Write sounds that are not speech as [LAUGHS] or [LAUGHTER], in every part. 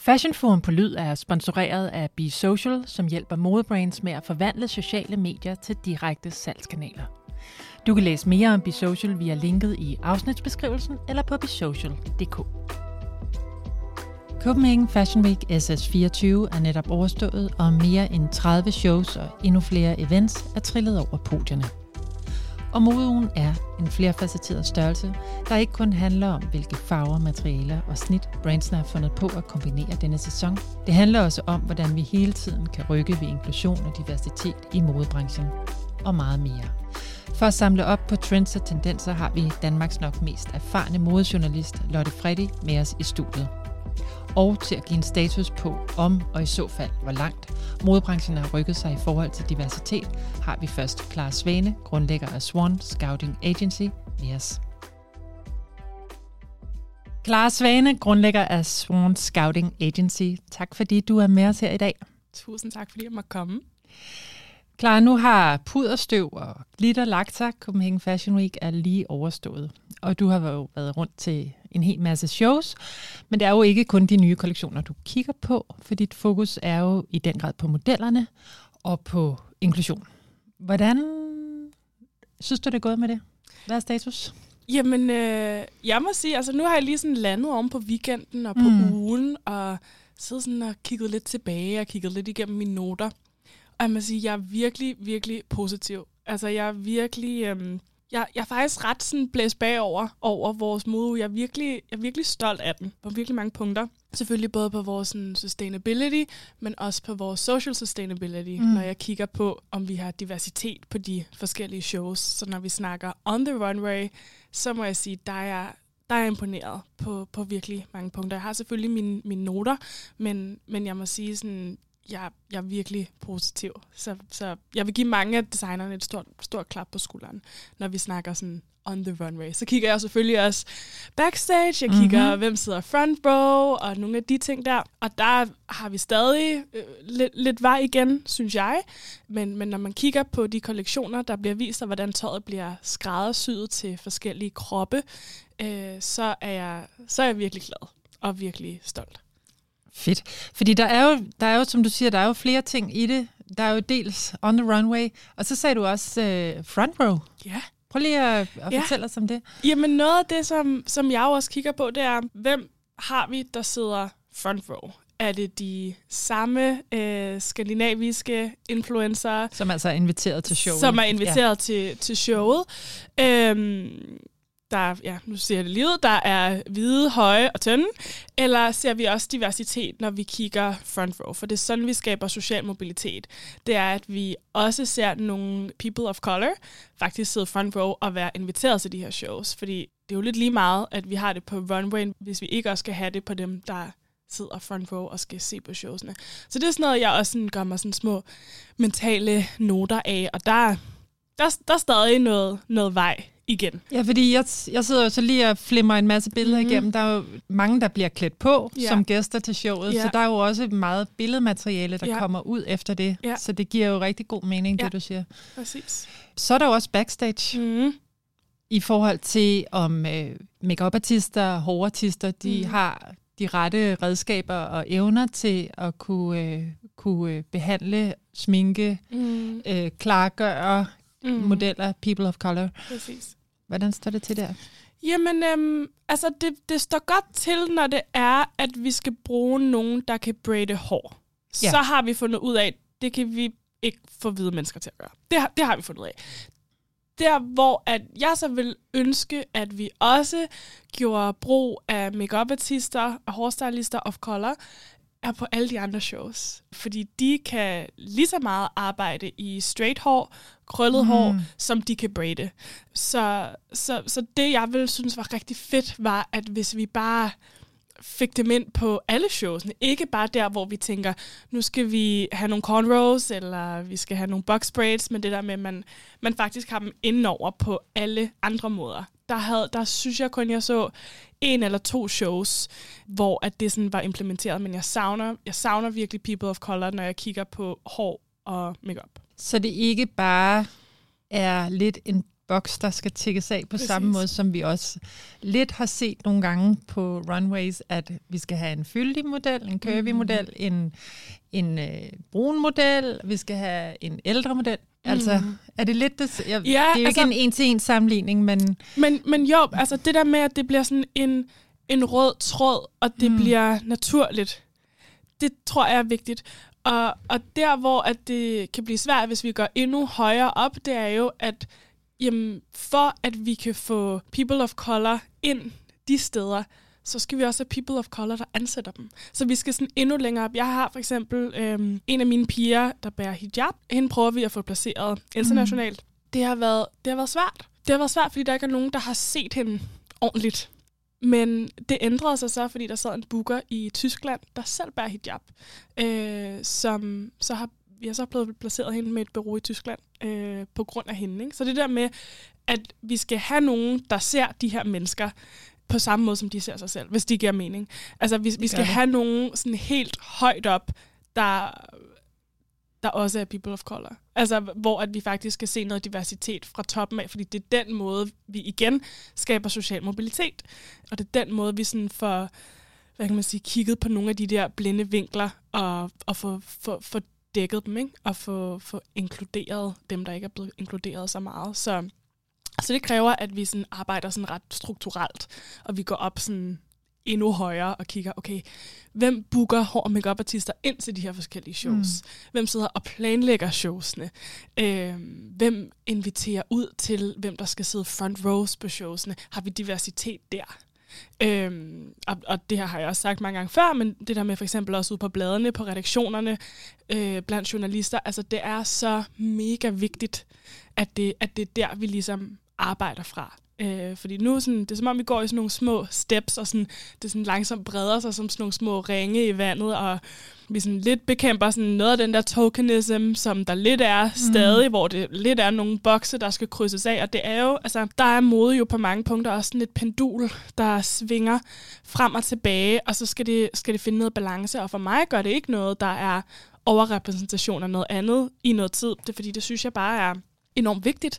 Fashion Forum på Lyd er sponsoreret af Be Social, som hjælper modebrands med at forvandle sociale medier til direkte salgskanaler. Du kan læse mere om Be Social via linket i afsnitsbeskrivelsen eller på besocial.dk. Copenhagen Fashion Week SS24 er netop overstået, og mere end 30 shows og endnu flere events er trillet over podierne. Og modeugen er en flerfacetteret størrelse, der ikke kun handler om, hvilke farver, materialer og snit brandsene har fundet på at kombinere denne sæson. Det handler også om, hvordan vi hele tiden kan rykke ved inklusion og diversitet i modebranchen. Og meget mere. For at samle op på trends og tendenser har vi Danmarks nok mest erfarne modejournalist Lotte Freddy med os i studiet og til at give en status på, om og i så fald hvor langt modebranchen har rykket sig i forhold til diversitet, har vi først Clara Svane, grundlægger af Swan Scouting Agency, med os. Clara Svane, grundlægger af Swan Scouting Agency. Tak fordi du er med os her i dag. Tusind tak, fordi jeg måtte komme. Klar, nu har puderstøv og glitter lagt sig. Copenhagen Fashion Week er lige overstået. Og du har jo været rundt til en hel masse shows. Men det er jo ikke kun de nye kollektioner, du kigger på, for dit fokus er jo i den grad på modellerne og på inklusion. Hvordan synes du, det er gået med det? Hvad er status? Jamen, øh, jeg må sige, altså nu har jeg lige sådan landet om på weekenden og på mm. ugen, og siddet sådan og kigget lidt tilbage og kigget lidt igennem mine noter. Og jeg må sige, jeg er virkelig, virkelig positiv. Altså, jeg er virkelig... Øhm, jeg, jeg er faktisk ret sådan blæst bagover over vores mode. Jeg er, virkelig, jeg er virkelig stolt af den på virkelig mange punkter. Selvfølgelig både på vores sådan, sustainability, men også på vores social sustainability, mm. når jeg kigger på, om vi har diversitet på de forskellige shows. Så når vi snakker on the runway, så må jeg sige, der er der er jeg imponeret på, på virkelig mange punkter. Jeg har selvfølgelig mine, mine noter, men, men jeg må sige, sådan, jeg, jeg er virkelig positiv. Så, så jeg vil give mange af designerne et stort, stort klap på skulderen, når vi snakker sådan on the runway. Så kigger jeg selvfølgelig også backstage, jeg kigger, mm-hmm. hvem sidder front row, og nogle af de ting der. Og der har vi stadig øh, lidt, lidt vej igen, synes jeg. Men, men når man kigger på de kollektioner, der bliver vist, og hvordan tøjet bliver skræddersyet til forskellige kroppe, øh, så, er jeg, så er jeg virkelig glad og virkelig stolt. Fedt. Fordi der er, jo, der er jo, som du siger, der er jo flere ting i det. Der er jo dels on the runway, og så sagde du også uh, front row. Ja. Prøv lige at, at ja. fortælle os om det. Jamen noget af det, som, som jeg også kigger på, det er, hvem har vi, der sidder front row? Er det de samme øh, skandinaviske influencer? Som altså er inviteret til showet. Som er inviteret ja. til, til showet. Øhm, der, ja, nu ser det livet, der er hvide, høje og tynde, eller ser vi også diversitet, når vi kigger front row? For det er sådan, vi skaber social mobilitet. Det er, at vi også ser nogle people of color faktisk sidde front row og være inviteret til de her shows. Fordi det er jo lidt lige meget, at vi har det på runway, hvis vi ikke også skal have det på dem, der sidder front row og skal se på showsene. Så det er sådan noget, jeg også sådan gør mig sådan små mentale noter af, og der, der, der er stadig noget, noget vej igen. Ja, fordi jeg, jeg sidder jo så lige og flimmer en masse billeder mm-hmm. igennem. Der er jo mange, der bliver klædt på ja. som gæster til showet, ja. så der er jo også meget billedmateriale, der ja. kommer ud efter det. Ja. Så det giver jo rigtig god mening, ja. det du siger. Præcis. Så er der jo også backstage. Mm. I forhold til, om øh, make-up-artister og hårartister, de mm. har de rette redskaber og evner til at kunne, øh, kunne øh, behandle, sminke, mm. øh, klargøre mm. modeller, people of color. Præcis. Hvordan står det til der? Jamen, øhm, altså det, det står godt til, når det er, at vi skal bruge nogen, der kan braide hår. Ja. Så har vi fundet ud af, at det kan vi ikke få hvide mennesker til at gøre. Det har, det har vi fundet ud af. Der, hvor at jeg så vil ønske, at vi også gjorde brug af make artister og hårstylister of color, er på alle de andre shows. Fordi de kan lige så meget arbejde i straight hår, krøllet mm. hår, som de kan braide. Så, så, så det, jeg ville synes var rigtig fedt, var, at hvis vi bare fik dem ind på alle showsene. Ikke bare der, hvor vi tænker, nu skal vi have nogle cornrows, eller vi skal have nogle box braids, men det der med, at man, man faktisk har dem indenover på alle andre måder. Der, havde, der synes jeg kun, jeg så en eller to shows, hvor at det sådan var implementeret, men jeg savner, jeg savner virkelig people of color, når jeg kigger på hår og makeup. Så det ikke bare er lidt en boks, der skal tækkes af på Præcis. samme måde, som vi også lidt har set nogle gange på runways, at vi skal have en fyldig model, en curvy Mhm. model, en, en øh, brun model, vi skal have en ældre model. Altså, Mhm. er det lidt det? Jeg, Ja, det er jo altså- ikke en en-til-en sammenligning, men Men, men jo, altså det der med, at det bliver sådan en, en rød tråd, og det Mm. mm. bliver naturligt, det tror jeg er vigtigt. Og, og der, hvor at det kan blive svært, hvis vi går endnu højere op, det er jo, at jamen, for at vi kan få people of color ind de steder, så skal vi også have people of color, der ansætter dem. Så vi skal sådan endnu længere op. Jeg har for eksempel øhm, en af mine piger, der bærer hijab. Hende prøver vi at få placeret internationalt. Mm. Det, har været, det har været svært. Det har været svært, fordi der ikke er nogen, der har set hende ordentligt. Men det ændrede sig så, fordi der sad en booker i Tyskland, der selv bærer hijab, øh, som så har vi har så blevet placeret hende med et bureau i Tyskland øh, på grund af hende. Ikke? Så det der med, at vi skal have nogen, der ser de her mennesker på samme måde, som de ser sig selv, hvis det giver mening. Altså, vi, vi skal have nogen sådan helt højt op, der, der også er people of color. Altså, hvor at vi faktisk skal se noget diversitet fra toppen af, fordi det er den måde, vi igen skaber social mobilitet. Og det er den måde, vi sådan får, hvad kan man sige, kigget på nogle af de der blinde vinkler, og, og få, få, få dækket dem, ikke? og få, få inkluderet dem, der ikke er blevet inkluderet så meget. Så, så det kræver, at vi sådan arbejder sådan ret strukturelt, og vi går op sådan endnu højere og kigger, okay, hvem booker hår- og make artister ind til de her forskellige shows? Mm. Hvem sidder og planlægger showsene? Øh, hvem inviterer ud til, hvem der skal sidde front rows på showsene? Har vi diversitet der? Øhm, og, og det her har jeg også sagt mange gange før, men det der med for eksempel også ude på bladene, på redaktionerne, øh, blandt journalister, altså det er så mega vigtigt, at det, at det er der, vi ligesom arbejder fra. Øh, fordi nu sådan, det er som om, vi går i sådan nogle små steps, og sådan, det sådan langsomt breder sig som sådan nogle små ringe i vandet, og vi sådan lidt bekæmper sådan noget af den der tokenism, som der lidt er stadig, mm. hvor det lidt er nogle bokse, der skal krydses af. Og det er jo, altså, der er mode jo på mange punkter også sådan et pendul, der svinger frem og tilbage, og så skal det, skal det finde noget balance. Og for mig gør det ikke noget, der er overrepræsentation af noget andet i noget tid. Det er fordi, det synes jeg bare er enormt vigtigt.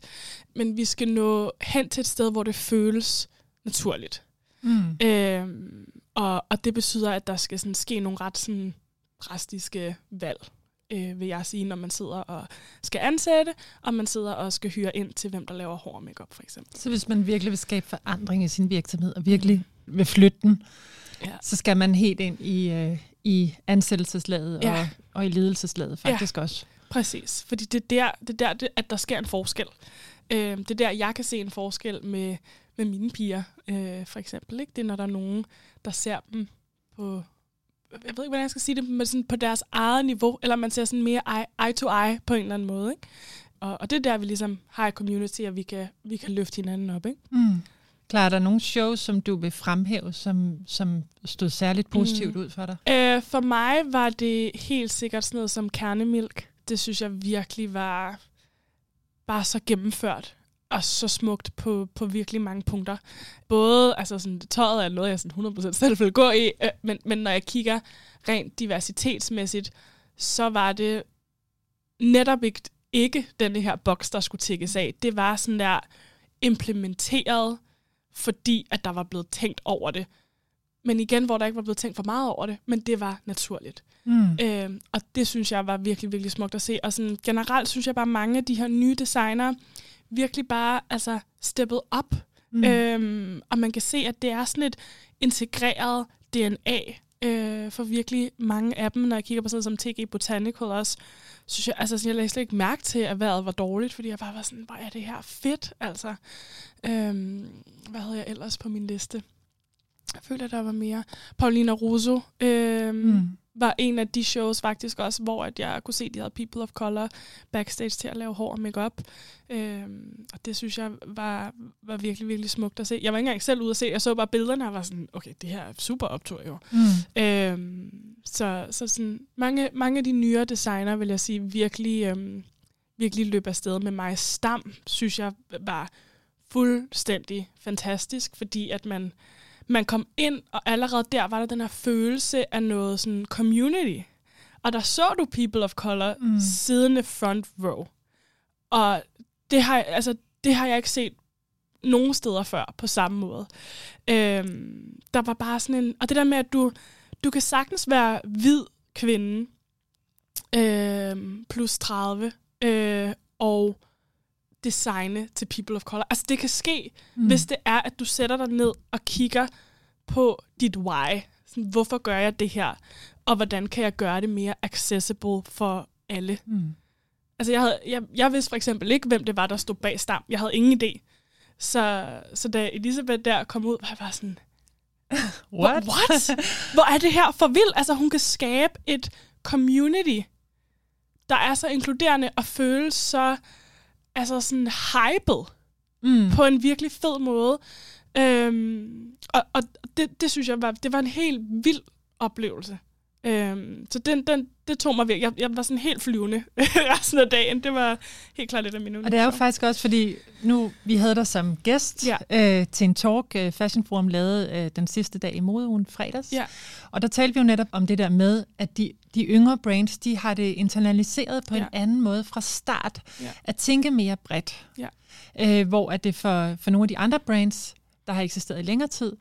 Men vi skal nå hen til et sted, hvor det føles naturligt. mm. Øhm, og, og det betyder, at der skal sådan ske nogle ret sådan drastiske valg, øh, vil jeg sige, når man sidder og skal ansætte, og man sidder og skal hyre ind til, hvem der laver hår og makeup for eksempel. Så hvis man virkelig vil skabe forandring i sin virksomhed, og virkelig vil flytte den, Ja. så skal man helt ind i, øh, i ansættelseslaget Ja. og, og i ledelseslaget faktisk ja. også. Præcis, fordi det er der, det er der det, at der sker en forskel. Øh, det er der, jeg kan se en forskel med, med mine piger, øh, for eksempel. Ikke? Det er, når der er nogen, der ser dem på, jeg ved ikke, hvordan jeg skal sige det, men sådan på deres eget niveau, eller man ser sådan mere eye, eye to eye på en eller anden måde. Ikke? Og, og det er der, vi ligesom har et community, og vi kan, vi kan løfte hinanden op. Ikke? Mm. Klar, er der nogle shows, som du vil fremhæve, som, som stod særligt positivt mm. ud for dig? Øh, for mig var det helt sikkert sådan noget som kernemilk. Det synes jeg virkelig var bare så gennemført og så smukt på, på virkelig mange punkter. Både, altså sådan, tøjet er noget, jeg sådan 100% selv vil gå i, øh, men, men når jeg kigger rent diversitetsmæssigt, så var det netop ikke, ikke den her boks, der skulle tækkes af. Det var sådan der implementeret, fordi at der var blevet tænkt over det. Men igen, hvor der ikke var blevet tænkt for meget over det, men det var naturligt. Mm. Øh, og det synes jeg var virkelig, virkelig smukt at se. Og sådan, generelt synes jeg bare, at mange af de her nye designer virkelig bare altså, steppet op. Mm. Øhm, og man kan se, at det er sådan et integreret DNA øh, for virkelig mange af dem. Når jeg kigger på sådan som TG Botanical også, synes jeg, altså, sådan, jeg lagde slet ikke mærke til, at vejret var dårligt, fordi jeg bare var sådan, hvor er det her fedt, altså. Øhm, hvad havde jeg ellers på min liste? Jeg føler, at der var mere. Paulina Russo øhm, Mm. var en af de shows faktisk også, hvor at jeg kunne se, at de havde people of color backstage til at lave hår og makeup. Øhm, og det synes jeg var, var virkelig, virkelig smukt at se. Jeg var ikke engang selv ude at se, jeg så bare billederne og var sådan, okay, det her er super optur jo. Mm. Øhm, så så sådan, mange, mange af de nyere designer, vil jeg sige, virkelig, øhm, virkelig løb afsted med mig. Stam, synes jeg, var fuldstændig fantastisk, fordi at man, man kom ind, og allerede der var der den her følelse af noget sådan community. Og der så du people of color Mm. siddende front row. Og det har, altså, det har jeg ikke set nogen steder før på samme måde. Øhm, der var bare sådan en... Og det der med, at du, du kan sagtens være hvid kvinde, øh, plus 30, øh, og designe til people of color. Altså det kan ske, mm. hvis det er, at du sætter dig ned og kigger på dit why. Sådan, hvorfor gør jeg det her? Og hvordan kan jeg gøre det mere accessible for alle? Mm. Altså jeg, havde, jeg, jeg vidste for eksempel ikke, hvem det var, der stod bag Stam. Jeg havde ingen idé. Så, så da Elisabeth der kom ud, var jeg bare sådan, [LAUGHS] What? What? Hvor er det her for vildt? Altså hun kan skabe et community, der er så inkluderende og føles så altså sådan hyped mm. på en virkelig fed måde. Øhm, og og det, det synes jeg var, det var en helt vild oplevelse. Øhm, så den, den, det tog mig virkelig. Jeg, jeg var sådan helt flyvende [LAUGHS] resten af dagen. Det var helt klart lidt af min Og det er jo faktisk også, fordi nu vi havde dig som gæst ja. øh, til en talk, øh, Fashion Forum lavede øh, den sidste dag i modeugen fredags. Ja. Og der talte vi jo netop om det der med, at de, de yngre brands, de har det internaliseret på ja. en anden måde fra start. Ja. At tænke mere bredt. Ja. Øh, hvor at det for, for nogle af de andre brands, der har eksisteret i længere tid,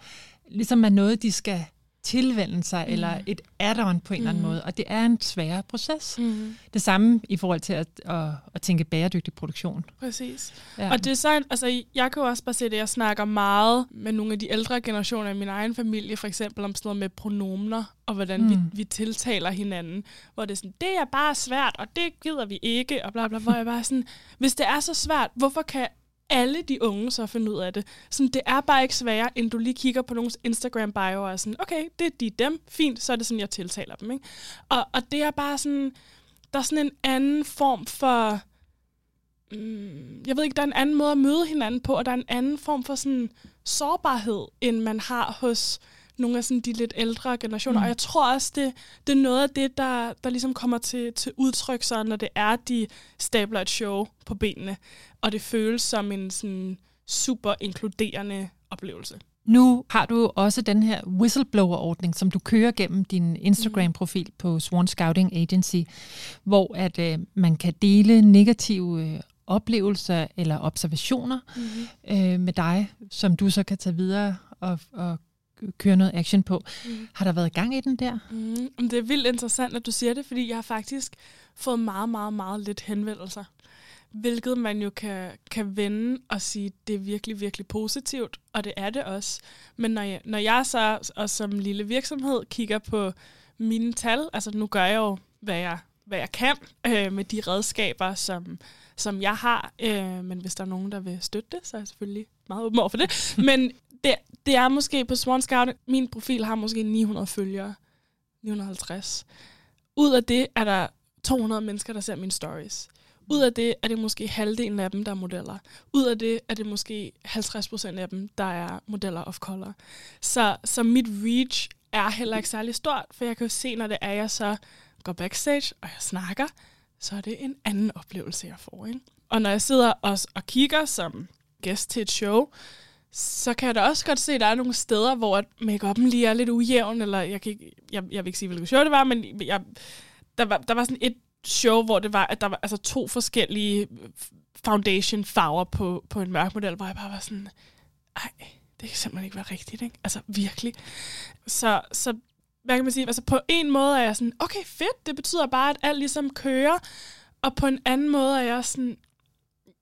ligesom er noget, de skal tilvende sig, mm. eller et add-on på en mm. eller anden mm. måde. Og det er en svær proces. Mm. Det samme i forhold til at, at, at tænke bæredygtig produktion. Præcis. Ja. Og design, altså jeg kan jo også bare se det, jeg snakker meget med nogle af de ældre generationer i min egen familie, for eksempel om sådan noget med pronomener, og hvordan mm. vi, vi tiltaler hinanden. Hvor det er sådan, det er bare svært, og det gider vi ikke, og bla bla, hvor jeg bare sådan, hvis det er så svært, hvorfor kan alle de unge så finde ud af det. Så det er bare ikke sværere, end du lige kigger på nogens Instagram-bio og er sådan, okay, det er de dem, fint, så er det sådan, jeg tiltaler dem. Ikke? Og, og det er bare sådan, der er sådan en anden form for, mm, jeg ved ikke, der er en anden måde at møde hinanden på, og der er en anden form for sådan sårbarhed, end man har hos nogle af sådan de lidt ældre generationer. Mm. Og jeg tror også, det, det er noget af det, der, der ligesom kommer til, til udtryk, så når det er, de stabler et show på benene, og det føles som en sådan super inkluderende oplevelse. Nu har du også den her whistleblower-ordning, som du kører gennem din Instagram-profil på Swan Scouting Agency, hvor at øh, man kan dele negative øh, oplevelser eller observationer mm-hmm. øh, med dig, som du så kan tage videre og, og køre noget action på. Mm. Har der været gang i den der? Mm. Det er vildt interessant, at du siger det, fordi jeg har faktisk fået meget, meget, meget lidt henvendelser. Hvilket man jo kan, kan vende og sige, det er virkelig, virkelig positivt, og det er det også. Men når jeg, når jeg så og som lille virksomhed kigger på mine tal, altså nu gør jeg jo, hvad jeg, hvad jeg kan øh, med de redskaber, som, som jeg har. Øh, men hvis der er nogen, der vil støtte det, så er jeg selvfølgelig meget åben over for det. [LAUGHS] Men det, det er måske på Swan Scout, min profil har måske 900 følgere. 950. Ud af det er der 200 mennesker, der ser mine stories. Ud af det er det måske halvdelen af dem, der er modeller. Ud af det er det måske 50% af dem, der er modeller of color. Så, så mit reach er heller ikke særlig stort, for jeg kan jo se, når det er, jeg så går backstage, og jeg snakker, så er det en anden oplevelse, jeg får. Ikke? Og når jeg sidder også og kigger som gæst til et show, så kan jeg da også godt se, at der er nogle steder, hvor make-up'en lige er lidt ujævn, eller jeg, kan ikke, jeg, jeg vil ikke sige, hvilket show det var, men jeg, der, var, der var sådan et show, hvor det var, at der var altså to forskellige foundation farver på, på en mørk model, hvor jeg bare var sådan, nej, det kan simpelthen ikke være rigtigt, ikke? Altså virkelig. Så, så hvad kan man sige, altså på en måde er jeg sådan, okay fedt, det betyder bare, at alt ligesom kører, og på en anden måde er jeg sådan,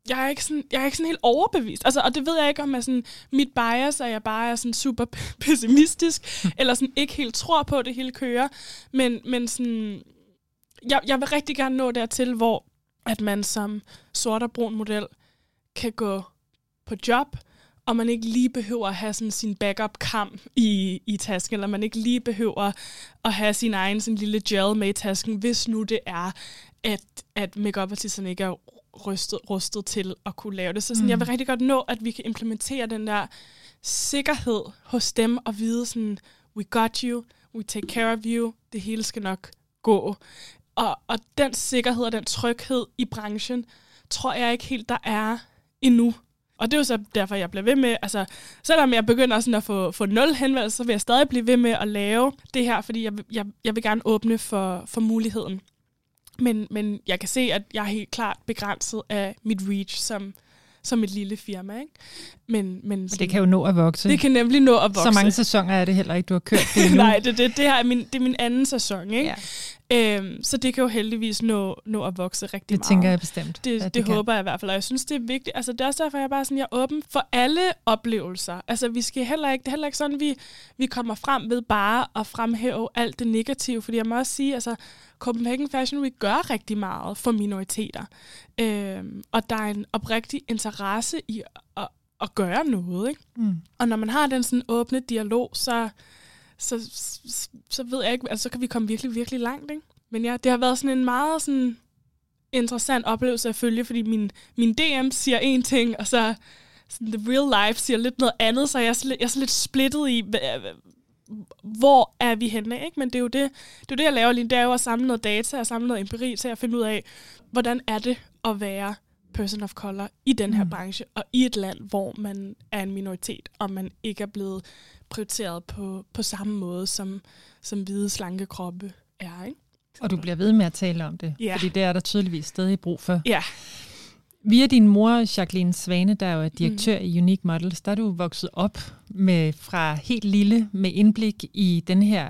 jeg er ikke sådan, jeg er ikke sådan helt overbevist. Altså, og det ved jeg ikke, om jeg sådan, mit bias er, jeg bare er sådan super [LAUGHS] pessimistisk, eller sådan ikke helt tror på, at det hele kører. Men, men sådan, jeg, jeg vil rigtig gerne nå dertil, hvor at man som sort og brun model kan gå på job, og man ikke lige behøver at have sådan sin backup-kam i, i tasken, eller man ikke lige behøver at have sin egen sådan lille gel med i tasken, hvis nu det er, at, at make-up-artisterne ikke er rustet, rustet til at kunne lave det. Så sådan, mm. jeg vil rigtig godt nå, at vi kan implementere den der sikkerhed hos dem og vide sådan, we got you, we take care of you, det hele skal nok gå. Og, og den sikkerhed og den tryghed i branchen, tror jeg ikke helt, der er endnu. Og det er jo så derfor, jeg bliver ved med, altså selvom jeg begynder sådan at få, få nul henvendelser, så vil jeg stadig blive ved med at lave det her, fordi jeg, jeg, jeg vil gerne åbne for, for muligheden. Men, men jeg kan se, at jeg er helt klart begrænset af mit reach som, som et lille firma. Ikke? Men, men sådan, det kan jo nå at vokse. Det kan nemlig nå at vokse. Så mange sæsoner er det heller ikke, du har kørt [LAUGHS] det endnu. Nej, det, det, det, her er min, det er min anden sæson. Ikke? Ja. Øhm, så det kan jo heldigvis nå, nå at vokse rigtig det meget. Det tænker jeg bestemt. Det, det, det håber jeg i hvert fald, og jeg synes, det er vigtigt. Altså, det er også derfor, jeg er bare sådan, jeg er åben for alle oplevelser. Altså, vi skal heller ikke, det er heller ikke sådan, vi, vi kommer frem ved bare at fremhæve alt det negative, fordi jeg må også sige, altså, Copenhagen Fashion Week gør rigtig meget for minoriteter. Øhm, og der er en oprigtig interesse i at, at gøre noget. Ikke? Mm. Og når man har den sådan åbne dialog, så, så, så, så ved jeg ikke, altså så kan vi komme virkelig, virkelig langt. Ikke? Men ja, det har været sådan en meget sådan interessant oplevelse at følge, fordi min, min DM siger en ting, og så sådan, the real life siger lidt noget andet, så jeg er så, jeg er så lidt splittet i, hvor er vi henne, ikke? Men det er jo det, det, er jo det jeg laver lige, det er jo at samle noget data og samle noget empiri til at finde ud af, hvordan er det at være person of color i den her mm. branche, og i et land, hvor man er en minoritet, og man ikke er blevet prioriteret på, på samme måde, som, som hvide, slanke kroppe er, ikke? Og du bliver ved med at tale om det, ja. fordi det er der tydeligvis stadig brug for. Ja. Via din mor, Jacqueline Svane, der er jo direktør mm. i Unique Models, der er du vokset op med fra helt lille med indblik i den her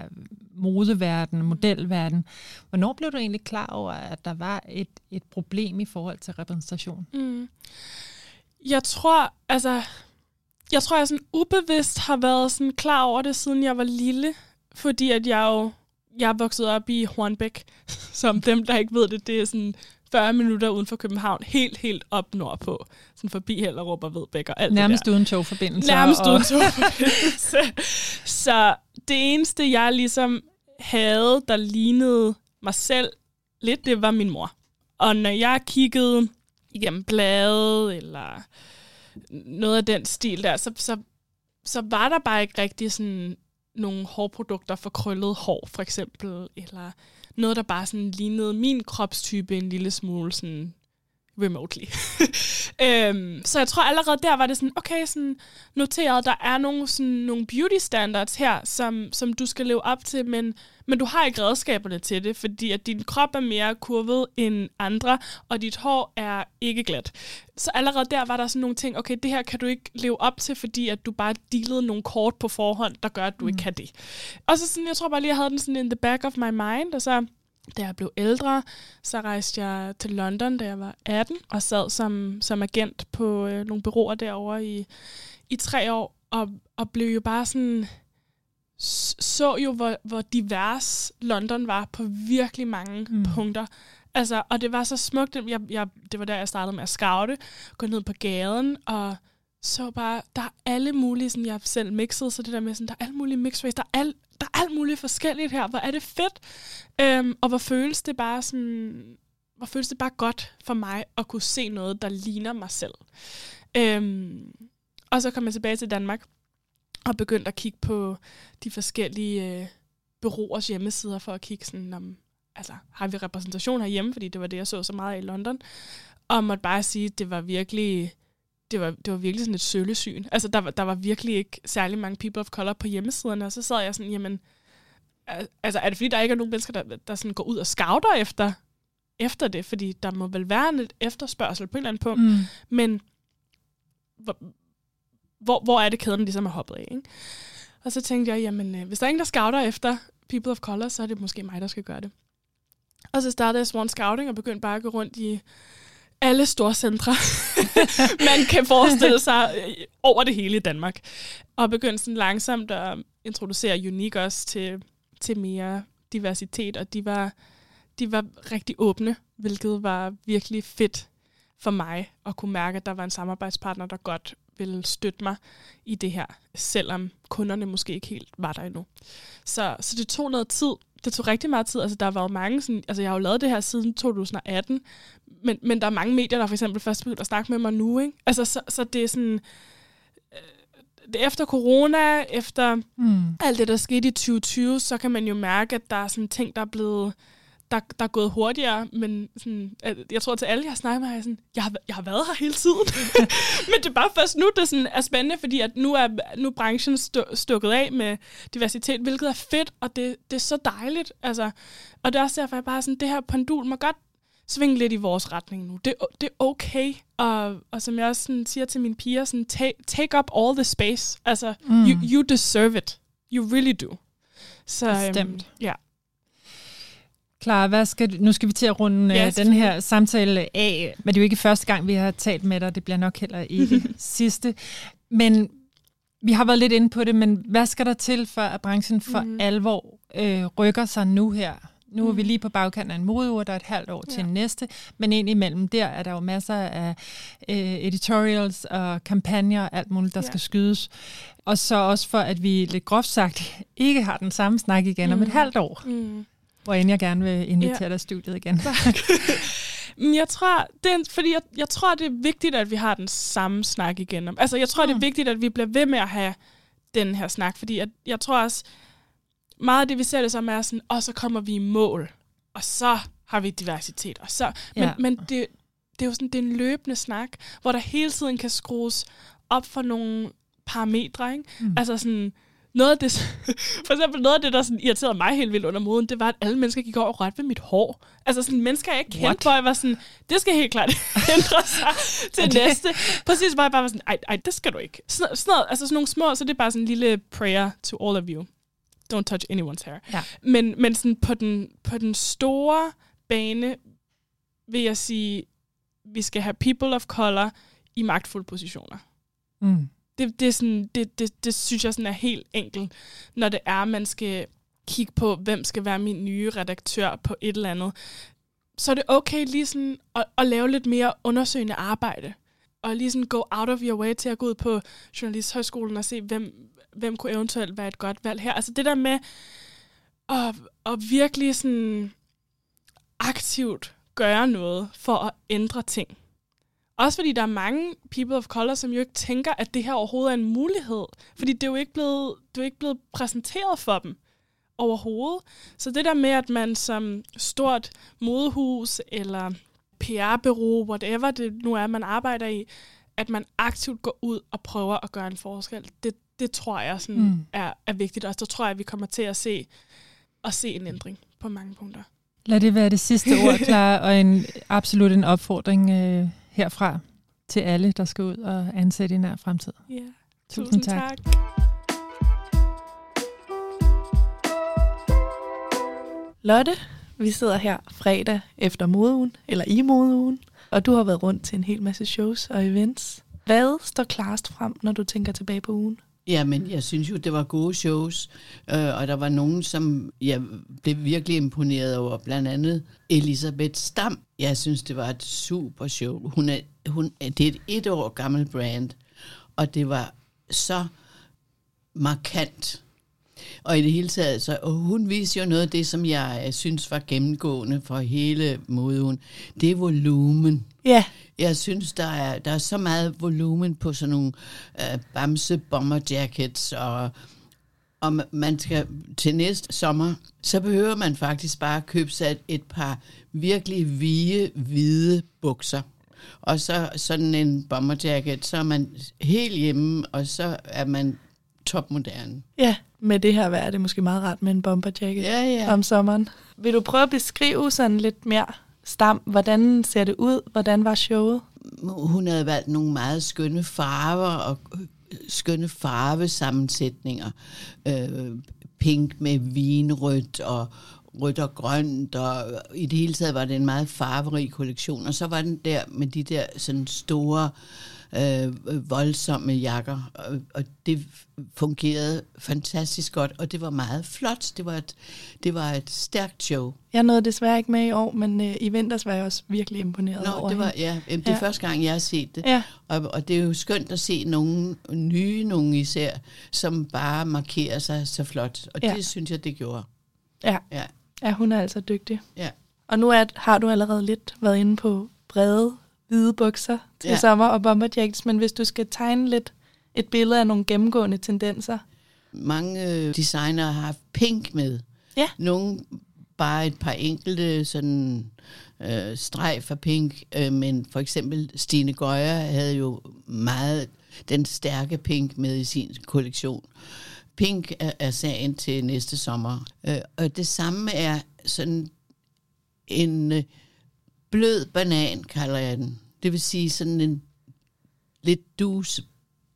modeverden, modelverden. Hvornår blev du egentlig klar over, at der var et, et problem i forhold til repræsentation? Mm. Jeg tror, altså, jeg tror, jeg sådan ubevidst har været sådan klar over det, siden jeg var lille, fordi at jeg jo jeg er vokset op i Hornbæk, [LAUGHS] som dem, der ikke ved det, det er sådan 40 minutter uden for København, helt, helt op nordpå. Sådan forbi Hellerup og Vedbæk og alt Nærmest det der. uden togforbindelse. Nærmest og... uden togforbindelse. [LAUGHS] så det eneste, jeg ligesom havde, der lignede mig selv lidt, det var min mor. Og når jeg kiggede igennem bladet, eller noget af den stil der, så, så, så var der bare ikke rigtig sådan nogle hårprodukter for krøllet hår, for eksempel, eller noget, der bare sådan lignede min kropstype en lille smule sådan remotely. [LAUGHS] øhm, så jeg tror allerede der var det sådan, okay, sådan noteret, der er nogle, sådan, nogle beauty standards her, som, som du skal leve op til, men, men du har ikke redskaberne til det, fordi at din krop er mere kurvet end andre, og dit hår er ikke glat. Så allerede der var der sådan nogle ting, okay, det her kan du ikke leve op til, fordi at du bare dealede nogle kort på forhånd, der gør, at du mm. ikke kan det. Og så sådan, jeg tror bare lige, jeg havde den sådan in the back of my mind, og så da jeg blev ældre, så rejste jeg til London, da jeg var 18, og sad som, som agent på øh, nogle byråer derovre i, i tre år, og, og blev jo bare sådan så jo, hvor, hvor divers London var på virkelig mange mm. punkter. Altså, og det var så smukt. Jeg, jeg, det var der, jeg startede med at scoute, gå ned på gaden, og så bare, der er alle mulige, sådan, jeg selv mixede, så det der med, sådan, der er alle mulige mixed race, der er, al, der er alt muligt forskelligt her, hvor er det fedt, øhm, og hvor føles det bare sådan, hvor føles det bare godt for mig at kunne se noget, der ligner mig selv. Øhm, og så kom jeg tilbage til Danmark, og begyndte at kigge på de forskellige øh, byråers hjemmesider for at kigge sådan, om, altså, har vi repræsentation herhjemme, fordi det var det, jeg så så meget i London. Og måtte bare sige, at det var virkelig, det var, det var virkelig sådan et sølesyn. Altså, der var, der var virkelig ikke særlig mange people of color på hjemmesiderne, og så sad jeg sådan, jamen, altså, er det fordi, der ikke er nogen mennesker, der, der sådan går ud og scouter efter, efter det? Fordi der må vel være en efterspørgsel på en eller anden punkt, mm. men hvor, hvor, hvor er det kæden ligesom er hoppet af? Ikke? Og så tænkte jeg, jamen, øh, hvis der er ingen, der scouter efter people of color, så er det måske mig, der skal gøre det. Og så startede jeg Swan Scouting og begyndte bare at gå rundt i alle store centre, [LAUGHS] man kan forestille sig øh, over det hele i Danmark. Og begyndte sådan langsomt at introducere Unique også til, til mere diversitet, og de var, de var rigtig åbne, hvilket var virkelig fedt for mig at kunne mærke, at der var en samarbejdspartner, der godt ville støtte mig i det her, selvom kunderne måske ikke helt var der endnu. Så, så det tog noget tid. Det tog rigtig meget tid. Altså, der var jo mange sådan, altså jeg har jo lavet det her siden 2018, men, men der er mange medier, der for eksempel først begyndte at snakke med mig nu. Ikke? Altså, så, så det er sådan, øh, det efter corona, efter mm. alt det, der skete i 2020, så kan man jo mærke, at der er sådan ting, der er blevet der, der er gået hurtigere, men sådan, jeg tror til alle, jeg har snakket med, jeg, sådan, jeg, har, jeg har været her hele tiden. [LAUGHS] men det er bare først nu, det sådan er spændende, fordi at nu er, nu er branchen stu, stukket af med diversitet, hvilket er fedt, og det, det er så dejligt. Altså, og det er også derfor, jeg bare sådan, det her pendul må godt svinge lidt i vores retning nu. Det, det er okay. Og, og som jeg også sådan siger til mine piger, sådan, take, take up all the space. Altså, mm. you, you deserve it. You really do. Så, øhm, Bestemt. ja. Klar, hvad skal, du- nu skal vi til at runde Ja, ja, den her samtale af, men det er jo ikke første gang, vi har talt med dig. Det bliver nok heller ikke [LAUGHS] sidste. Men vi har været lidt inde på det, men hvad skal der til, for at branchen for mm. alvor øh, rykker sig nu her? Nu er vi Mhm. lige på bagkanten af en modeuge, der er et halvt år til Ja. næste, men ind imellem der er der jo masser af øh, editorials og kampagner og alt muligt, der Ja. skal skydes. Og så også for, at vi lidt groft sagt ikke har den samme snak igen om et Mhm. halvt år, Mm. hvor end jeg gerne vil invitere Ja. dig studiet igen. [LAUGHS] Jeg tror, det er, fordi jeg, jeg tror, det er vigtigt, at vi har den samme snak igen. Altså, jeg tror, mm. det er Mm. vigtigt, at vi bliver ved med at have den her snak, fordi jeg, jeg tror også, meget af det, vi ser det som, er sådan, og så kommer vi i mål, og så har vi diversitet, og så... Men, Ja. men det, det er jo sådan, det er en løbende snak, hvor der hele tiden kan skrues op for nogle parametre, ikke? Mm. Altså sådan, noget af det, [LAUGHS] for eksempel noget af det, der sådan irriterede mig helt vildt under moden, det var, at alle mennesker gik over og rørte ved mit hår. Altså sådan mennesker, jeg ikke kendte, What? hvor jeg var sådan, det skal helt klart [LAUGHS] ændre sig til det- næste. Præcis, hvor jeg bare var sådan, ej, ej det skal du ikke. Sådan, sådan noget, altså sådan nogle små, så det er bare sådan en lille prayer to all of you. Don't touch anyone's hair. Ja. Men, men sådan på den, på den store bane vil jeg sige, vi skal have people of color i magtfulde positioner. Mm. Det, det, er sådan, det, det, det synes jeg sådan er helt enkelt, når det er, man skal kigge på, hvem skal være min nye redaktør på et eller andet. Så er det okay lige sådan at, at lave lidt mere undersøgende arbejde. Og lige sådan go out of your way til at gå ud på Journalisthøjskolen og se, hvem, hvem kunne eventuelt være et godt valg her. Altså det der med at, at virkelig sådan aktivt gøre noget for at ændre ting. Også fordi der er mange people of color, som jo ikke tænker, at det her overhovedet er en mulighed. Fordi det er jo ikke blevet, det er jo ikke blevet præsenteret for dem overhovedet. Så det der med, at man som stort modehus eller PR-bureau, whatever det nu er, man arbejder i, at man aktivt går ud og prøver at gøre en forskel, det, det tror jeg sådan Mm. er, er vigtigt. Og så tror jeg, at vi kommer til at se, at se en ændring på mange punkter. Lad det være det sidste [LAUGHS] ord, klar, og en absolut en opfordring øh, herfra til alle, der skal ud og ansætte i nær fremtid. Ja. Tusind tak. tak. Lotte, vi sidder her fredag efter modeugen, eller i modeugen, og du har været rundt til en hel masse shows og events. Hvad står klarest frem, når du tænker tilbage på ugen? Jamen, jeg synes jo, det var gode shows, øh, og der var nogen, som jeg blev virkelig imponeret over, blandt andet Elisabeth Stam. Jeg synes, det var et super show. Hun er, hun, det er et et år gammelt brand, og det var så markant. Og i det hele taget, så, og hun viser jo noget af det, som jeg øh, synes var gennemgående for hele modeugen. Det er volumen. Ja, Jeg synes, der er, der er så meget volumen på sådan nogle øh, bamse bomber jackets, og om man skal til næste sommer, så behøver man faktisk bare købe sig et, et par virkelig hvide, hvide bukser. Og så sådan en bomber jacket, så er man helt hjemme, og så er man topmoderne. ja. Med det her vejr er det måske meget rart med en bomberjacket Ja, ja. om sommeren. Vil du prøve at beskrive sådan lidt mere stam? Hvordan ser det ud? Hvordan var showet? hun havde valgt nogle meget skønne farver og øh, skønne farvesammensætninger. Øh, pink med vinrødt og rødt og grønt, og i det hele taget var det en meget farverig kollektion. Og så var den der med de der sådan store, øh, voldsomme jakker, og, og det fungerede fantastisk godt, og det var meget flot. Det var et, det var et stærkt show. Jeg nåede desværre ikke med i år, men øh, i vinters var jeg også virkelig imponeret over Nå, det var, hende. ja, det er Ja. første gang, jeg har set det. Ja, Og, og det er jo skønt at se nogle nye, nogle især, som bare markerer sig så flot. Og ja. det synes jeg, det gjorde. ja. Ja. Ja, hun er altså dygtig. Ja. Og nu er, har du allerede lidt været inde på brede, hvide bukser til ja. Sommer og bomberjacks, men hvis du skal tegne lidt et billede af nogle gennemgående tendenser. Mange øh, designere har haft pink med. Ja. Nogle bare et par enkelte sådan øh, streg for pink, øh, men for eksempel Stine Gøjer havde jo meget den stærke pink med i sin kollektion. Pink er, er sagen til næste sommer. Øh, og det samme er sådan en øh, blød banan, kalder jeg den. Det vil sige sådan en lidt dus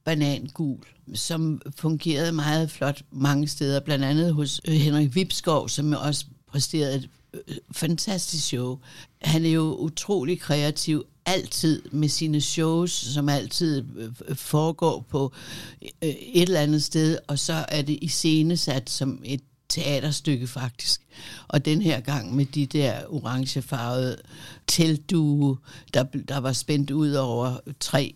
banangul, som fungerede meget flot mange steder, blandt andet hos øh, Henrik Vipskov, som også præsterede et øh, fantastisk show. Han er jo utrolig kreativ, altid med sine shows, som altid øh, foregår på øh, et eller andet sted, og så er det iscenesat som et teaterstykke faktisk. Og den her gang med de der orangefarvede teltdue, der, der var spændt ud over tre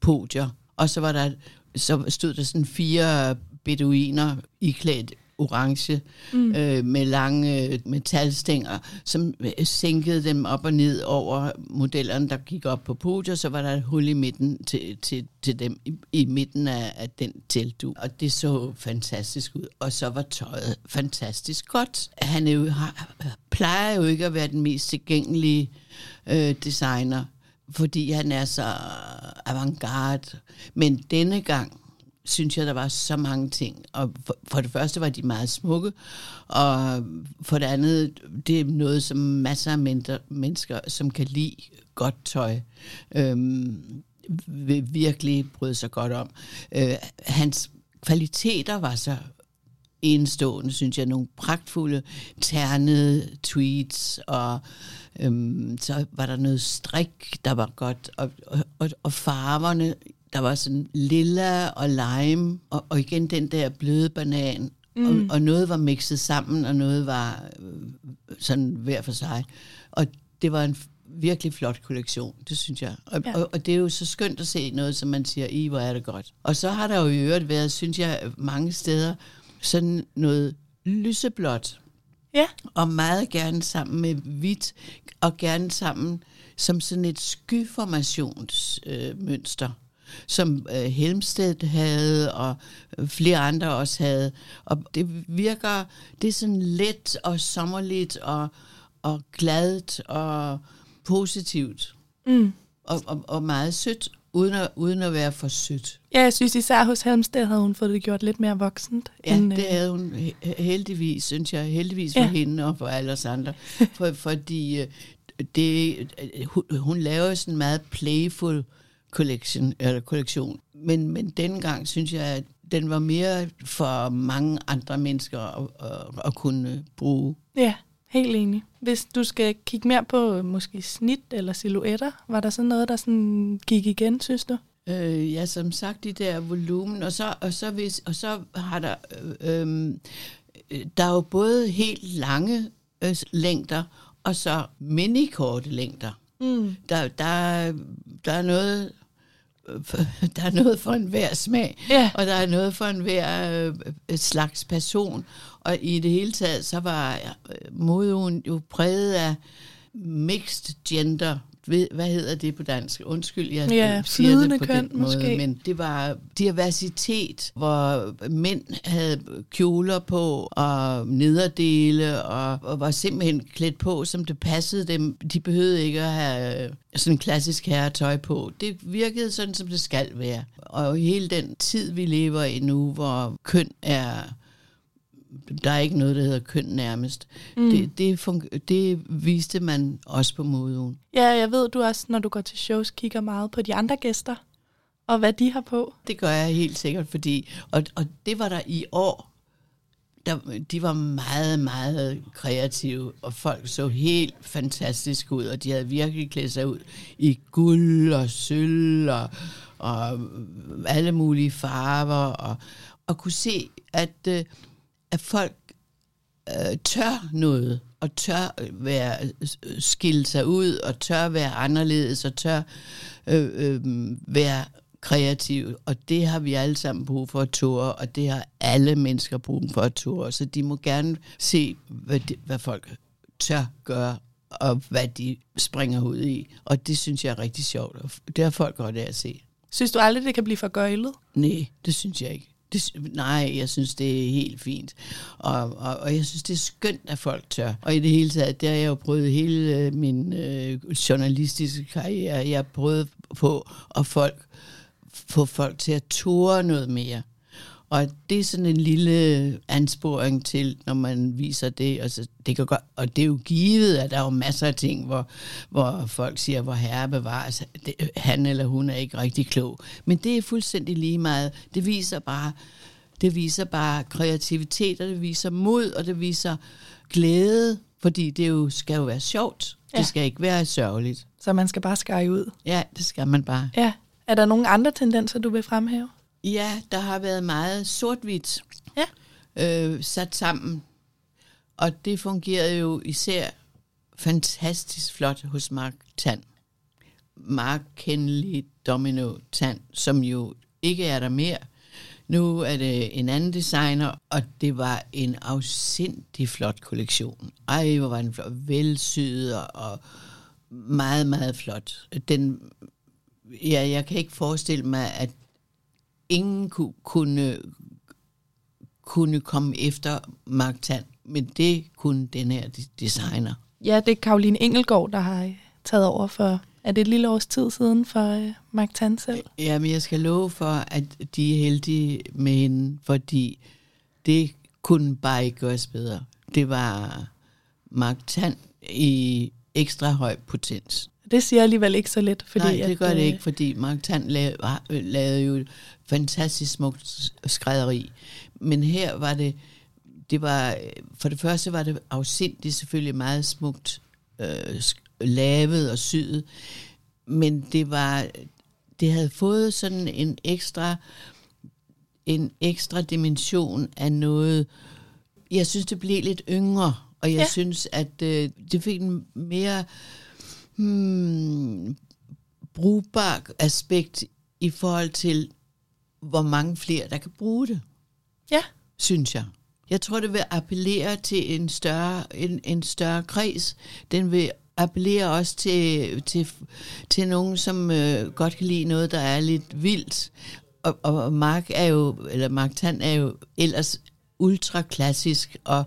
podier. Og så var der så stod der sådan fire beduiner iklædt orange mm. øh, med lange øh, metalstænger, som øh, sænkede dem op og ned over modellerne, der gik op på podiet, så var der et hul i midten til, til, til dem i, i midten af, af den teltdu. Og det så fantastisk ud. Og så var tøjet fantastisk godt. Han er jo, har, plejer jo ikke at være den mest tilgængelige øh, designer, fordi han er så avantgarde. Men denne gang synes jeg, der var så mange ting. Og for, for det første var de meget smukke, og for det andet, det er noget, som masser af mindre, mennesker, som kan lide godt tøj, øhm, vil virkelig bryde sig godt om. Øh, hans kvaliteter var så enestående, synes jeg. Nogle pragtfulde, ternede tweets, og øhm, så var der noget strik, der var godt, og, og, og farverne der var sådan lilla og lime, og, og igen den der bløde banan, mm. og, og noget var mixet sammen, og noget var øh, sådan hver for sig. Og det var en virkelig flot kollektion, det synes jeg. Og, ja. og, og det er jo så skønt at se noget, som man siger, i hvor er det godt. Og så har der jo i øvrigt været, synes jeg, mange steder, sådan noget lyseblåt. Ja. Og meget gerne sammen med hvidt, og gerne sammen som sådan et skyformationsmønster. Øh, som øh, Helmstedt havde, og øh, flere andre også havde. Og det virker, det er sådan let og sommerligt og, og gladt og positivt. Mm. Og, og, og meget sødt, uden at, uden at være for sødt. Ja, jeg synes især hos Helmstedt havde hun fået det gjort lidt mere voksent. Ja, end, det øh, havde hun heldigvis, synes jeg. Heldigvis for ja. hende og for alle os andre. [LAUGHS] For, fordi øh, det, hun, hun laver sådan meget playful collection, eller kollektion. Men, men dengang synes jeg, at den var mere for mange andre mennesker at, at, at kunne bruge. Ja, helt enig. Hvis du skal kigge mere på måske snit eller silhuetter, var der så noget, der sådan gik igen, synes du? Øh, ja, som sagt, de der volumen, og så, og så, hvis, og så har der, øh, øh, der er jo både helt lange øh, længder, og så mini-korte længder. Mm. Der, der, der er noget [LAUGHS] der er noget for enhver smag, ja. og der er noget for enhver øh, slags person. Og i det hele taget, så var øh, moden jo præget af mixed gender hvad hedder det på dansk? Undskyld, jeg ja, siger det på køn, den måde. Måske. Men det var diversitet, hvor mænd havde kjoler på og nederdele, og, og var simpelthen klædt på, som det passede dem. De behøvede ikke at have sådan klassisk herretøj på. Det virkede sådan, som det skal være. Og hele den tid, vi lever i nu, hvor køn er der er ikke noget, der hedder køn nærmest. Mm. Det, det, det viste man også på modeugen. Ja, jeg ved, du også, når du går til shows, kigger meget på de andre gæster, og hvad de har på. Det gør jeg helt sikkert, fordi, og, og det var der i år, der, de var meget, meget kreative, og folk så helt fantastisk ud, og de havde virkelig klædt sig ud i guld og sølv og, og alle mulige farver, og, og kunne se, at øh, at folk øh, tør noget, og tør være skille sig ud, og tør være anderledes, og tør øh, øh, være kreativ. Og det har vi alle sammen brug for at tåre, og det har alle mennesker brug for at tåre. Så de må gerne se, hvad, de, hvad folk tør gøre, og hvad de springer ud i. Og det synes jeg er rigtig sjovt, og det har folk godt af at se. Synes du aldrig, det kan blive for gøjlet? Nej, det synes jeg ikke. Det, nej, jeg synes, det er helt fint. Og, og, og jeg synes, det er skønt, at folk tør. Og i det hele taget, der har jeg jo prøvet hele øh, min øh, journalistiske karriere. Jeg har prøvet på at folk, få folk til at ture noget mere. Og det er sådan en lille ansporing til, når man viser det. Og, så, det kan godt, og det er jo givet, at der er jo masser af ting, hvor, hvor folk siger, hvor herre bevares, det, han eller hun er ikke rigtig klog. Men det er fuldstændig lige meget. Det viser bare, det viser bare kreativitet, og det viser mod, og det viser glæde, fordi det jo skal jo være sjovt. Ja. Det skal ikke være sørgeligt. Så man skal bare skære ud. Ja, det skal man bare. Ja. Er der nogle andre tendenser, du vil fremhæve? Ja, der har været meget sort-hvidt Ja. øh, sat sammen. Og det fungerede jo især fantastisk flot hos Mark Tan. Mark Kenley Domino Tan, som jo ikke er der mere. Nu er det en anden designer, og det var en afsindig flot kollektion. Ej, hvor var den flot. Velsyet og- og meget, meget flot. Den, ja, jeg kan ikke forestille mig, at ingen kunne, kunne, kunne komme efter Mark Tan, men det kunne den her de- designer. Ja, det er Karoline Engelgaard, der har taget over for, er det et lille års tid siden for øh, Mark Tan selv? Jamen, jeg skal love for, at de er heldige med hende, fordi det kunne bare ikke gøres bedre. Det var Mark Tan i ekstra høj potens. Det siger alligevel ikke så lidt, fordi Nej, det gør at, det øh, ikke, fordi Mark Tan lavede, lavede jo fantastisk smukt skrædderi. Men her var det, det var, for det første var det afsindigt selvfølgelig meget smukt øh, lavet og syet, men det var, det havde fået sådan en ekstra, en ekstra dimension af noget, jeg synes, det blev lidt yngre, og jeg Ja. ja. synes, at øh, det fik en mere hmm, brugbar aspekt i forhold til, hvor mange flere, der kan bruge det, Ja, synes jeg. Jeg tror, det vil appellere til en større, en, en større kreds. Den vil appellere også til, til, til nogen, som øh, godt kan lide noget, der er lidt vildt. Og, og Mark er jo, eller Mark Tan er jo ellers ultraklassisk og,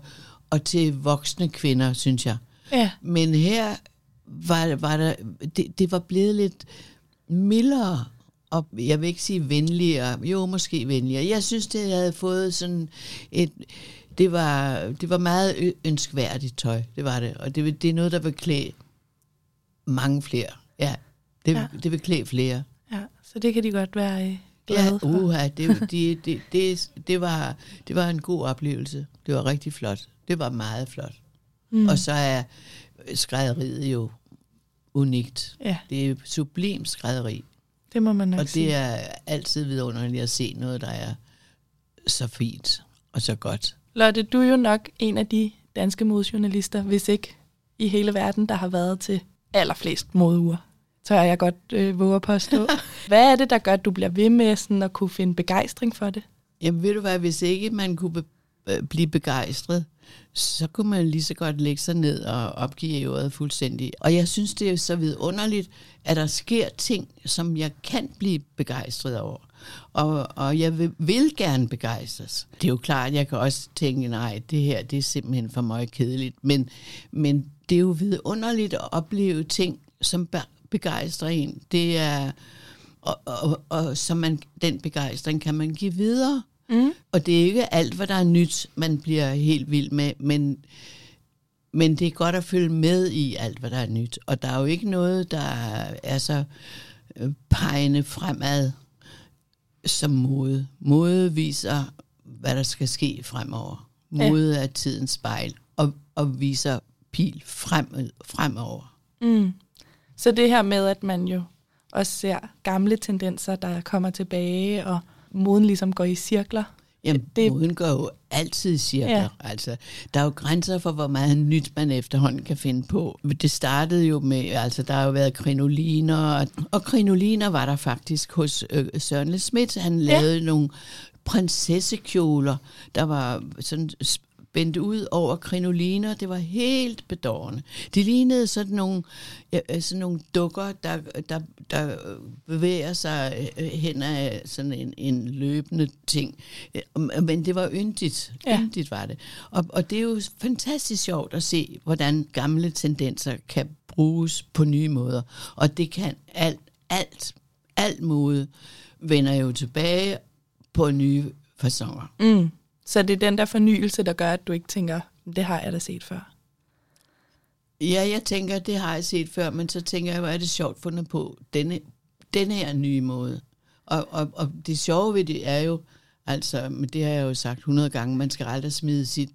og til voksne kvinder, synes jeg. ja, Men her var, var der, det, det var blevet lidt mildere, og jeg vil ikke sige venligere, jo måske venligere. Jeg synes, det havde fået sådan et, det var, det var meget ønskværdigt tøj, det var det. Og det, det er noget, der vil klæde mange flere. Ja, det, Ja. det vil klæde flere. ja. Så det kan de godt være øh, glade Ja, for. uha, det, det, det, det, det, var, det var en god oplevelse. Det var rigtig flot. Det var meget flot. Mm. Og så er skrædderiet jo unikt. Ja, Det er sublim skrædderi, det må man nok og sige. det er altid vidunderligt at se noget, der er så fint og så godt. Lotte, du er jo nok en af de danske modejournalister, hvis ikke i hele verden, der har været til allerflest modeuger. Tør jeg godt øh, våge at påstå. [LAUGHS] Hvad er det, der gør, at du bliver ved med sådan at kunne finde begejstring for det? Jamen ved du hvad, hvis ikke man kunne Øh, blive begejstret, så kunne man lige så godt lægge sig ned og opgive ævret fuldstændig. Og jeg synes, det er så vidunderligt, at der sker ting, som jeg kan blive begejstret over. Og, og jeg vil, vil gerne begejstres. Det er jo klart, at jeg kan også tænke, nej, det her det er simpelthen for mig kedeligt. Men, men det er jo vidunderligt at opleve ting, som begejstrer en. Det er, og, og, og så man, den begejstring kan man give videre. Mm. Og det er ikke alt, hvad der er nyt, man bliver helt vild med, men, men det er godt at følge med i alt, hvad der er nyt. Og der er jo ikke noget, der er så øh, pegende fremad som mode. Mode viser, hvad der skal ske fremover. Mode er tidens spejl, og, og viser pil frem, fremover. Mm. Så det her med, at man jo også ser gamle tendenser, der kommer tilbage, og moden ligesom går i cirkler. Jamen, Det- moden går jo altid i cirkler. Ja. Altså, der er jo grænser for, hvor meget nyt man efterhånden kan finde på. Det startede jo med, altså der har jo været krinoliner, og, og krinoliner var der faktisk hos øh, Søren Le Schmidt. Han lavede ja. nogle prinsessekjoler, der var sådan spændt ud over krinoliner. Det var helt bedårende. De lignede sådan nogle, ja, sådan nogle dukker, der, der, der bevæger sig øh, hen ad sådan en, en løbende ting. Øh, Men det var yndigt. Ja. Yndigt var det. Og, og det er jo fantastisk sjovt at se, hvordan gamle tendenser kan bruges på nye måder. Og det kan alt, alt, alt mode vender jo tilbage på nye fasonger. Mm. Så det er den der fornyelse, der gør, at du ikke tænker, det har jeg da set før. Ja, jeg tænker, det har jeg set før, men så tænker jeg, hvor er det sjovt fundet på denne, denne her nye måde. Og, og, og det sjove ved det er jo, altså, men det har jeg jo sagt 100 gange, man skal aldrig smide sit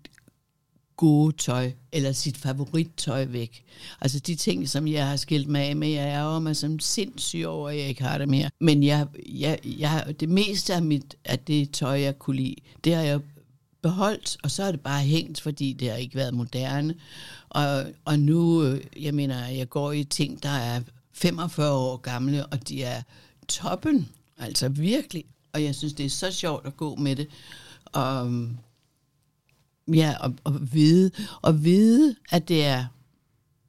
gode tøj, eller sit favorittøj væk. Altså de ting, som jeg har skilt mig af med, jeg er mig som sindssyg over, at jeg ikke har det mere. Men jeg, jeg, jeg, det meste af, mit, af det tøj, jeg kunne lide, det har jeg beholdt, og så er det bare hængt, fordi det har ikke været moderne. Og, og nu, øh, jeg mener, jeg går i ting, der er 45 år gamle, og de er toppen, altså virkelig. Og jeg synes, det er så sjovt at gå med det. Og, ja, og, og vide, og vide, at det er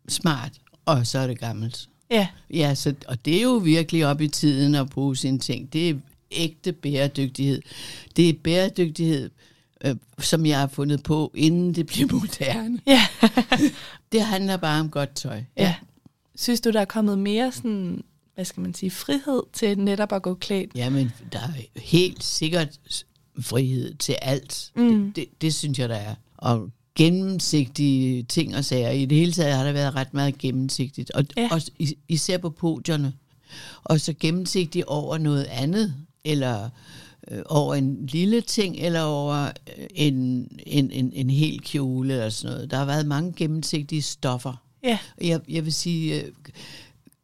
smart, og så er det gammelt. Ja. Ja, så, og det er jo virkelig op i tiden at bruge sine ting. Det er ægte bæredygtighed. Det er bæredygtighed, øh, som jeg har fundet på, inden det bliver [LAUGHS] moderne. Ja. [LAUGHS] Det handler bare om godt tøj. ja. Synes du, der er kommet mere sådan, hvad skal man sige, frihed til netop at gå klædt? Jamen, der er helt sikkert frihed til alt. Mm. Det, det, det synes jeg, der er. Og gennemsigtige ting og sager. I det hele taget har der været ret meget gennemsigtigt. Og Ja. ja. is- især på podierne. Og så gennemsigtigt over noget andet. Eller øh, over en lille ting, eller over øh, en, en, en, en hel kjole eller sådan noget. Der har været mange gennemsigtige stoffer. Ja. Jeg, jeg vil sige, øh,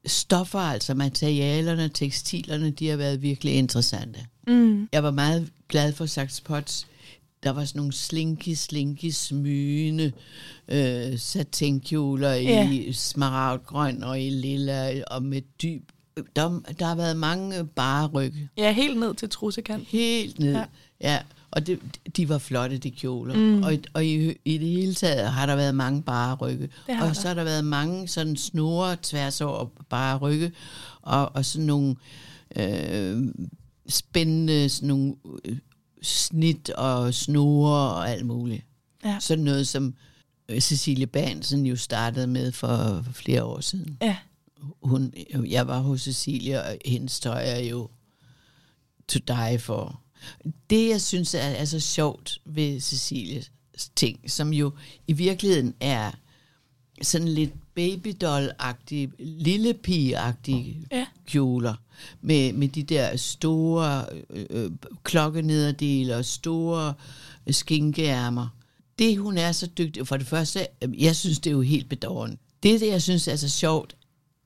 stoffer, altså materialerne, tekstilerne, de har været virkelig interessante. Mm. Jeg var meget glad for Sax Potts. Der var sådan nogle slinky, slinky, smygende øh, satinkjoler Ja. i smaragdgrøn og i lilla og med dyb. Der, der har været mange bare rygge. Ja, helt ned til trussekant. Helt ned. Ja. Ja. Og det, de var flotte, de kjoler. Mm. Og, og i, i det hele taget har der været mange bare rygge. Og der. så har der været mange sådan snore tværs over bare rygge. Og, og sådan nogle øh, spændende sådan nogle øh, snit og snore og alt muligt. Ja. Sådan noget, som øh, Cecilie Bansen jo startede med for flere år siden. Ja. Hun, jeg var hos Cecilie, og hendes tøj er jo to die for. Det, jeg synes er, er så sjovt ved Cecilies ting, som jo i virkeligheden er sådan lidt babydoll-agtige, lille pige-agtige Ja. kjoler, med, med de der store øh, øh, klokkenederdele og store skinkeærmer. Det, hun er så dygtig, for det første, jeg synes, det er jo helt bedårende. Det, det, jeg synes er så sjovt,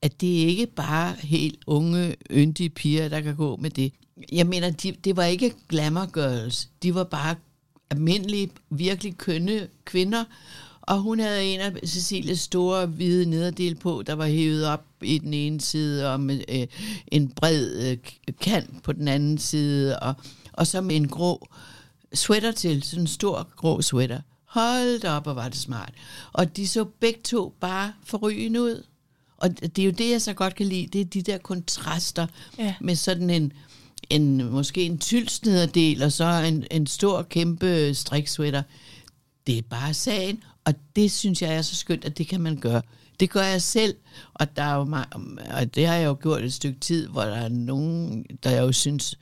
at det ikke bare helt unge, yndige piger, der kan gå med det. Jeg mener, de, det var ikke glamour girls. De var bare almindelige, virkelig kønne kvinder. Og hun havde en af Cecilies store hvide nederdel på, der var hævet op i den ene side, og med øh, en bred øh, kant på den anden side, og, og så med en grå sweater til, sådan en stor grå sweater. Hold da op, og var det smart. Og de så begge to bare forrygende ud. Og det er jo det, jeg så godt kan lide, det er de der kontraster Ja. med sådan en, en måske en tylsnederdel, og så en, en stor, kæmpe striksweater. Det er bare sagen, og det synes jeg er så skønt, at det kan man gøre. Det gør jeg selv, og, der er jo meget, og det har jeg jo gjort et stykke tid, hvor der er nogen, der jeg jo synes,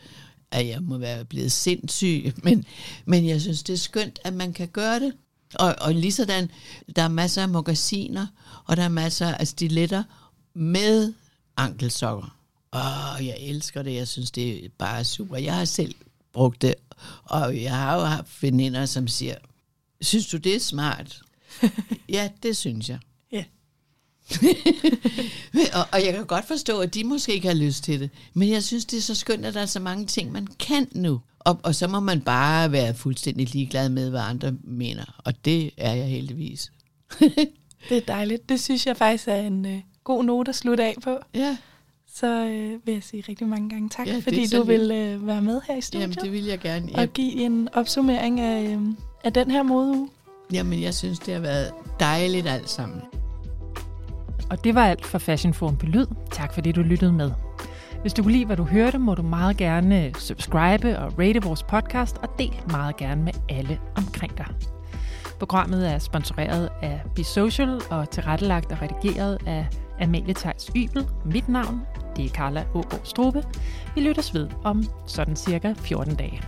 at jeg må være blevet sindssyg, [LAUGHS] men, men jeg synes, det er skønt, at man kan gøre det. Og, og lige sådan, der er masser af magasiner, og der er masser af stiletter med ankelsokker. Åh, jeg elsker det. Jeg synes, det er bare super. Jeg har selv brugt det, og jeg har jo haft veninder, som siger, synes du, det er smart? [LAUGHS] ja, det synes jeg. Ja. [LAUGHS] og, og jeg kan godt forstå, at de måske ikke har lyst til det. Men jeg synes, det er så skønt, at der er så mange ting, man kan nu. Og, og så må man bare være fuldstændig ligeglad med, hvad andre mener. Og det er jeg heldigvis. [LAUGHS] Det er dejligt. Det synes jeg faktisk er en øh, god note at slutte af på. ja, Så øh, vil jeg sige rigtig mange gange tak, Ja, fordi du vil øh, være med her i studiet. jamen det vil jeg gerne. Og Jeg, give en opsummering af, øh, af den her modeuge. jamen, jeg synes, det har været dejligt alt sammen. Og det var alt for Fashion Forum på Lyd. Tak fordi du lyttede med. Hvis du kunne lide, hvad du hørte, må du meget gerne øh, subscribe og rate vores podcast, og del meget gerne med alle omkring dig. Programmet er sponsoreret af Be Social og tilrettelagt og redigeret af Amalie Tejs Ybel. Mit navn, det er Carla Ågaard Strube. Vi lyttes ved om sådan cirka 14 dage.